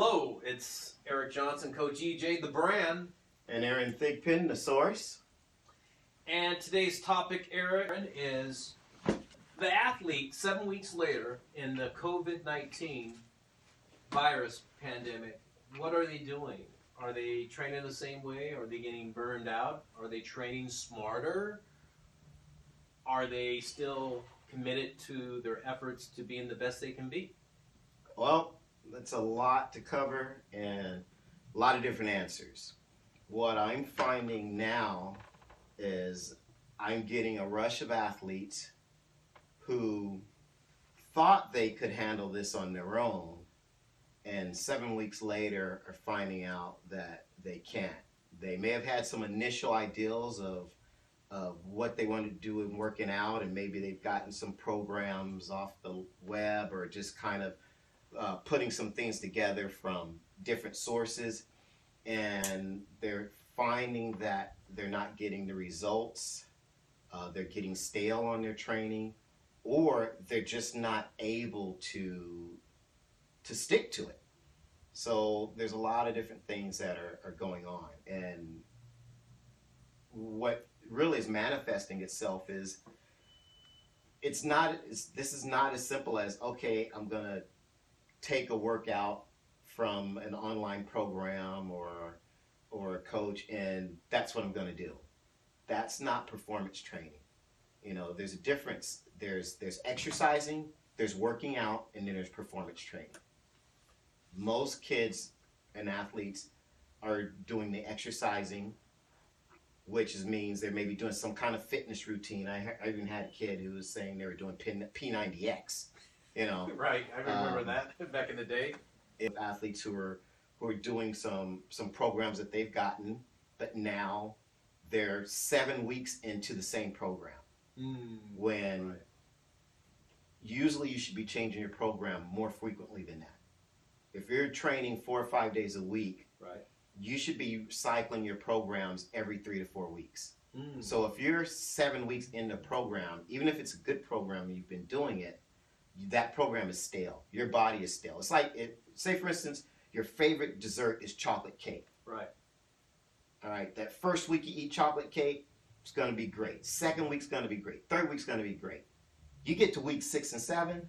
Hello, it's Eric Johnson, Coach EJ, the brand. And Aaron Thigpen, the source. And today's topic, Aaron, is the athlete seven weeks later in the COVID 19 virus pandemic. What are they doing? Are they training the same way? Are they getting burned out? Are they training smarter? Are they still committed to their efforts to being the best they can be? Well, that's a lot to cover and a lot of different answers. What I'm finding now is I'm getting a rush of athletes who thought they could handle this on their own and seven weeks later are finding out that they can't. They may have had some initial ideals of of what they want to do in working out, and maybe they've gotten some programs off the web or just kind of uh, putting some things together from different sources, and they're finding that they're not getting the results. Uh, they're getting stale on their training, or they're just not able to to stick to it. So there's a lot of different things that are, are going on, and what really is manifesting itself is it's not it's, this is not as simple as okay i'm to take a workout from an online program or or a coach and that's what i'm going to do. That's not performance training. You know there's a difference. There's there's exercising there's working out and then there's performance training. Most kids and athletes are doing the exercising which means they may be doing some kind of fitness routine. I, I even had a kid who was saying they were doing P90X, you know. Right, I remember Um, that back in the day. If athletes who are who are doing some some programs that they've gotten, but now they're seven weeks into the same program. When Right. usually you should be changing your program more frequently than that. If you're training four or five days a week, Right. you should be cycling your programs every three to four weeks. Mm. So if you're seven weeks in the program, even if it's a good program and you've been doing it, that program is stale. Your body is stale. It's like, it, say for instance, your favorite dessert is chocolate cake. Right. All right, that first week you eat chocolate cake, it's going to be great. Second week's going to be great. Third week's going to be great. You get to week six and seven,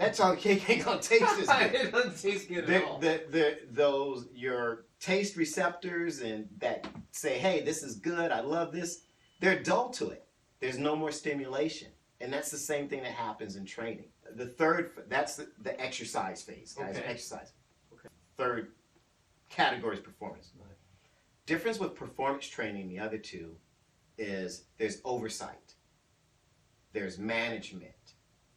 that chocolate cake ain't going to taste as good. it doesn't taste good the, at all. the, the, those your taste receptors and that say hey this is good i love this they're dull to it there's no more stimulation and that's the same thing that happens in training the third that's the, the exercise phase guys Okay. exercise Okay. third category is performance Right. difference with performance training the other two is there's oversight there's management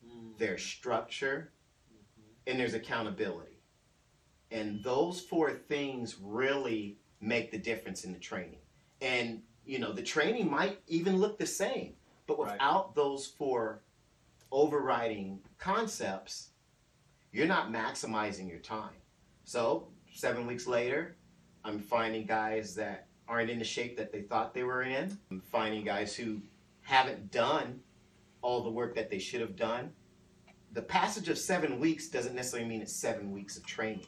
Mm. there's structure Mhm. and there's accountability. And those four things really make the difference in the training. And you know, the training might even look the same, but Right. without those four overriding concepts, you're not maximizing your time. So, 7 weeks later, I'm finding guys that aren't in the shape that they thought they were in. I'm finding guys who haven't done all the work that they should have done the passage of seven weeks doesn't necessarily mean it's seven weeks of training.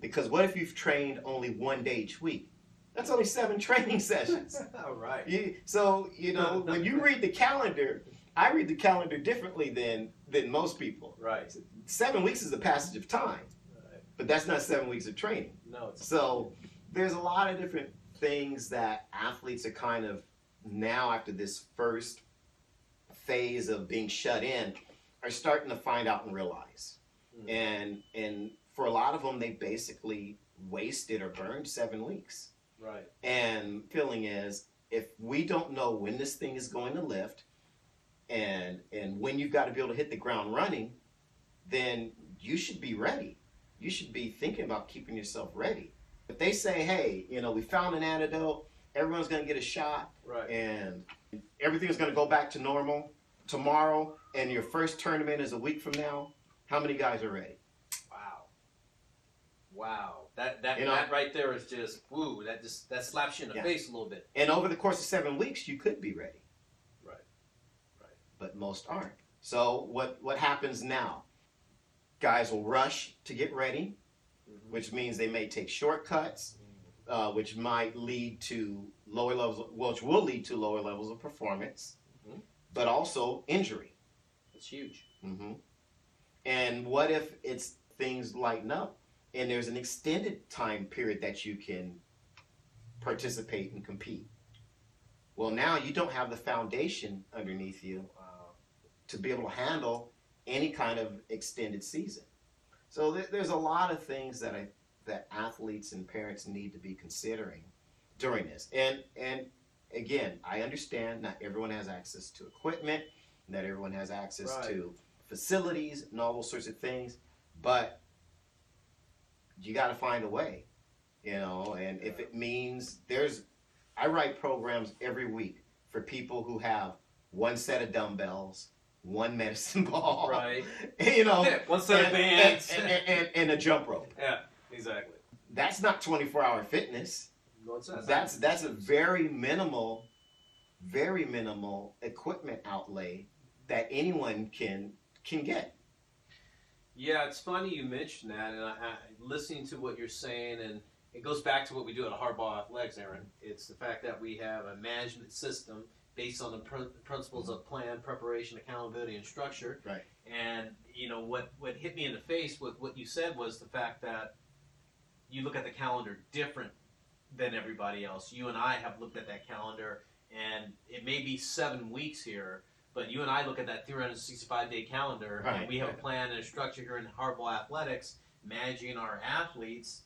Because what if you've trained only one day each week? That's only seven training sessions. All right. You, so you know when you read the calendar, I read the calendar differently than than most people. Right. Seven weeks is a passage of time, right. but that's not seven weeks of training. No, So there's a lot of different things that athletes are kind of now after this first phase of being shut in are starting to find out and realize. Mm. And and for a lot of them they basically wasted or burned 7 weeks. right. And feeling is if we don't know when this thing is going to lift and and when you've got to be able to hit the ground running, then you should be ready. You should be thinking about keeping yourself ready. If they say, "Hey, you know, we found an antidote, everyone's going to get a shot Right. and everything's going to go back to normal tomorrow and your first tournament is a week from now," how many guys are ready? Wow. Wow. That that You know- that right there is just woo. That just that slaps you in the Yeah. face a little bit. And over the course of 7 weeks, you could be ready. Right. Right. but most aren't. So what what happens now? Guys will rush to get ready, Mhm. which means they may take shortcuts, uh, which might lead to lower levels, which will lead to lower levels of performance, Mhm. but also injury. It's huge. hmm And what if it's things lighten up and there's an extended time period that you can participate and compete? Well, now you don't have the foundation underneath you to be able to handle any kind of extended season. So th- there's a lot of things that I that athletes and parents need to be considering during this. And and again, I understand not everyone has access to equipment, not everyone has access Right. to facilities and all those sorts of things, but you got to find a way, you know. And if it means there's, I write programs every week for people who have one set of dumbbells, one medicine ball, Right. you know, One set of and, bands. and, and, and, and a jump rope. yeah, exactly. That's not 24 hour fitness. No, it's not. That's that's a very minimal, very minimal equipment outlay that anyone can can get. Yeah, it's funny you mentioned that, and I, I, listening to what you're saying, and it goes back to what we do at Hardball Athletics, Aaron. It's the fact that we have a management system based on the pr- principles of plan, preparation, accountability, and structure. Right. And you know what? What hit me in the face with what you said was the fact that you look at the calendar different than everybody else. You and I have looked at that calendar, and it may be seven weeks here, but you and I look at that 365 day calendar, and we have a plan and a structure here in Hardball Athletics, managing our athletes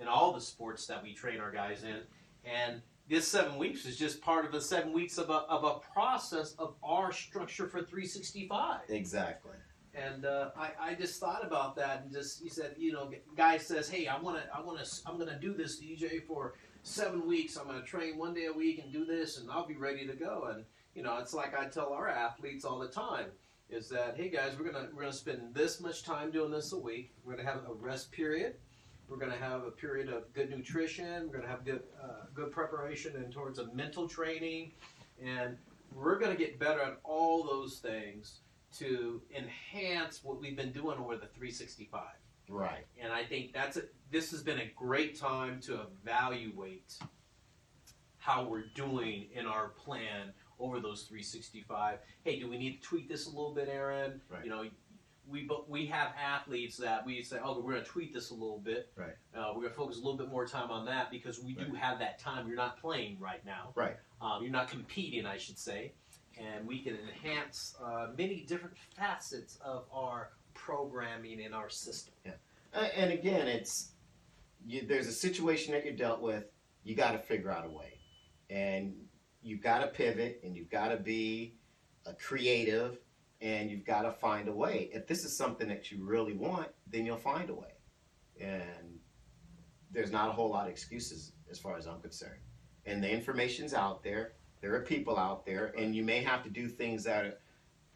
in all the sports that we train our guys in. And this seven weeks is just part of the seven weeks of a, of a process of our structure for 365. Exactly. And uh, I, I just thought about that and just he said, you know, guy says, hey, I want to, I want to, I'm going to do this DJ for seven weeks. I'm going to train one day a week and do this, and I'll be ready to go. And you know, it's like I tell our athletes all the time is that, hey guys, we're gonna we're gonna spend this much time doing this a week. We're gonna have a rest period. We're gonna have a period of good nutrition. We're gonna have good uh, good preparation and towards a mental training, and we're gonna get better at all those things to enhance what we've been doing over the 365. Right. And I think that's a, this has been a great time to evaluate how we're doing in our plan over those 365. Hey, do we need to tweak this a little bit, Aaron? Right. You know, we but we have athletes that we say, oh, we're going to tweak this a little bit. Right. Uh, we're going to focus a little bit more time on that because we do have that time. You're not playing right now. Right. Um, you're not competing, I should say, and we can enhance uh, many different facets of our programming in our system. Uh, and again, it's you, there's a situation that you're dealt with. You got to figure out a way, and you've got to pivot, and you've got to be a creative, and you've got to find a way. If this is something that you really want, then you'll find a way. And there's not a whole lot of excuses as far as I'm concerned. And the information's out there. There are people out there, and you may have to do things that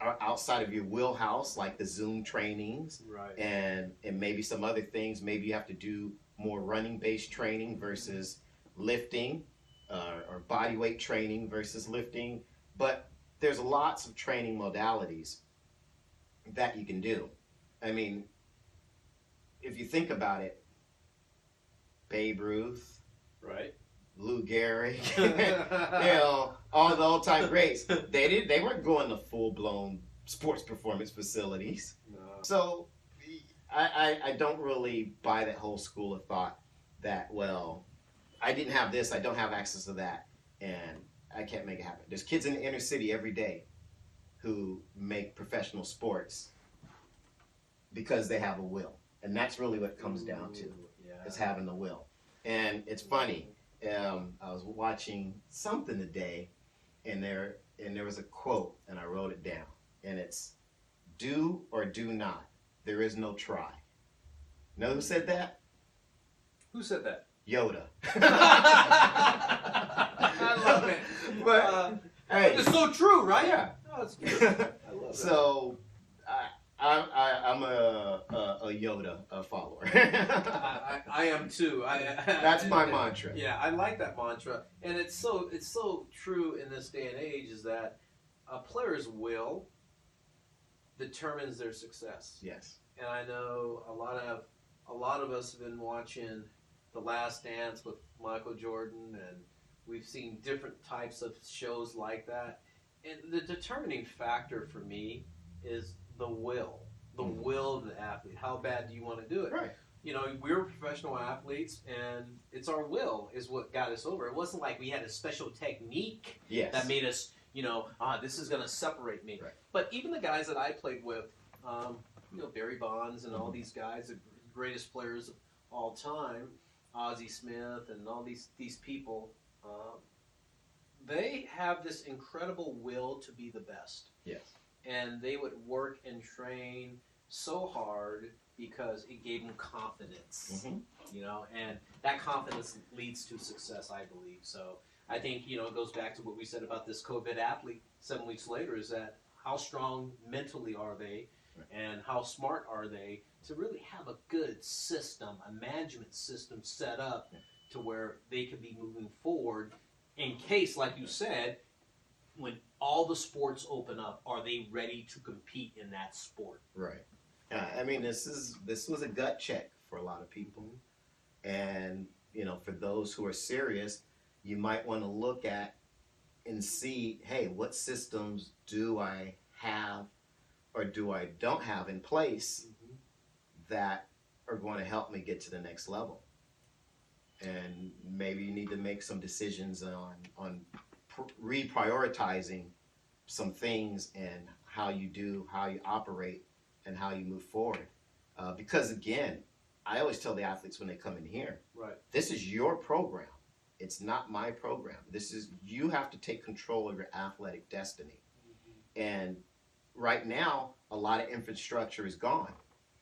are outside of your wheelhouse, like the Zoom trainings Right. and and maybe some other things. Maybe you have to do more running based training versus lifting, uh, or body weight training versus lifting. But there's lots of training modalities that you can do. I mean, if you think about it, Babe Ruth, Right. Lou Gehrig, you know, all the old time greats. They did. They weren't going to full blown sports performance facilities. No. So I, I, I don't really buy that whole school of thought that, well, I didn't have this, I don't have access to that, and I can't make it happen. There's kids in the inner city every day who make professional sports because they have a will. And that's really what it comes down to, Yeah. is having the will. And it's funny, um, I was watching something today, and there and there was a quote, and I wrote it down, and it's "Do or do not. There is no try." Know who said that? Who said that? Yoda. I love it. But Uh, hey, it's so true, right? yeah. Oh, it's good. I love so I, I, I I'm a, a, a Yoda a follower. I, I, I am too. I, That's my mantra. Yeah, I like that mantra, and it's so it's so true in this day and age. Is that a player's will determines their success, Yes. and I know a lot of a lot of us have been watching The Last Dance with Michael Jordan, and we've seen different types of shows like that. And the determining factor for me is the will, the Mhm. will of the athlete. How bad do you want to do it? Right. You know, we're professional athletes, and it's our will is what got us over. It wasn't like we had a special technique Yes. that made us, you know, ah, this is going to separate me. Right. But even the guys that I played with, um, you know, Barry Bonds and Mm-hmm. all these guys, the greatest players of all time, Ozzie Smith and all these these people, uh, they have this incredible will to be the best, yes. and they would work and train so hard because it gave them confidence Mhm. you know, and that confidence leads to success, I believe. So I think, you know, it goes back to what we said about this COVID athlete seven weeks later is that how strong mentally are they Right. and how smart are they to really have a good system, a management system set up Yeah. To where they could be moving forward in case, like you said, when all the sports open up, are they ready to compete in that sport? Right. Uh, I mean, this is this was a gut check for a lot of people, and you know, for those who are serious, you might want to look at and see, hey, what systems do I have, or do I don't have in place that are going to help me get to the next level. And maybe you need to make some decisions on on pr- reprioritizing some things and how you do, how you operate, and how you move forward. Uh, because again, I always tell the athletes when they come in here, Right. this is your program. It's not my program. This is you have to take control of your athletic destiny. And right now, a lot of infrastructure is gone.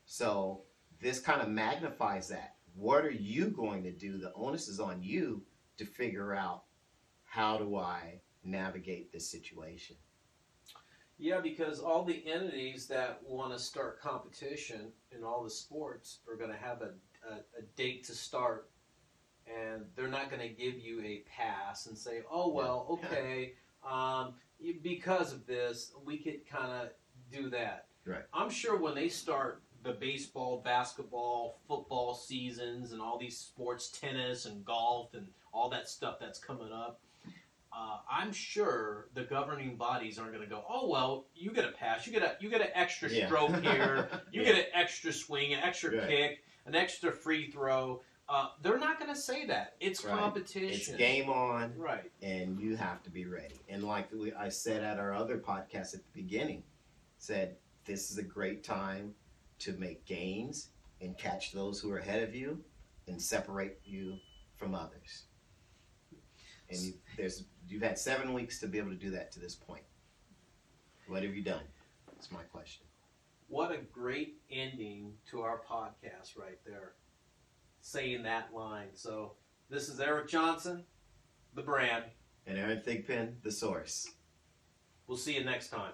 So this kind of magnifies that. What are you going to do? The onus is on you to figure out how do I navigate this situation. Yeah, because all the entities that want to start competition in all the sports are going to have a, a, a date to start, and they're not going to give you a pass and say, "Oh well, okay, um, because of this, we could kind of do that." Right. I'm sure when they start the baseball, basketball, football seasons, and all these sports, tennis and golf, and all that stuff that's coming up uh, I'm sure the governing bodies aren't going to go. Oh well, you get a pass. You get a you get an extra Yeah. stroke here. You Yeah. get an extra swing, an extra Right. kick, an extra free throw. Uh, they're not going to say that. It's Right. It's game on, Right. and you have to be ready. And like we, I said at our other podcast at the beginning, said this is a great time to make gains and catch those who are ahead of you and separate you from others. And you, there's you've had seven weeks to be able to do that to this point. What have you done? That's my question. What a great ending to our podcast right there, saying that line. So this is Eric Johnson, the brand. And Aaron Thigpen, the source. We'll see you next time.